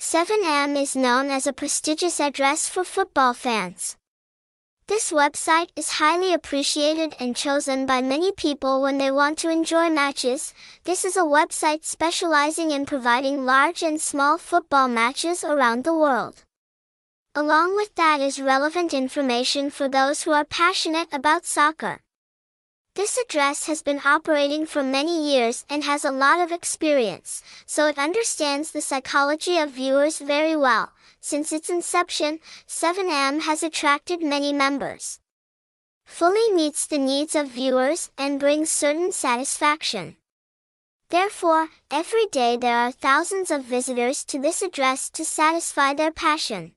7M is known as a prestigious address for football fans. This website is highly appreciated and chosen by many people when they want to enjoy matches. This is a website specializing in providing large and small football matches around the world. Along with that is relevant information for those who are passionate about soccer. This address has been operating for many years and has a lot of experience, so it understands the psychology of viewers very well. Since its inception, 7M has attracted many members. Fully meets the needs of viewers and brings certain satisfaction. Therefore, every day there are thousands of visitors to this address to satisfy their passion.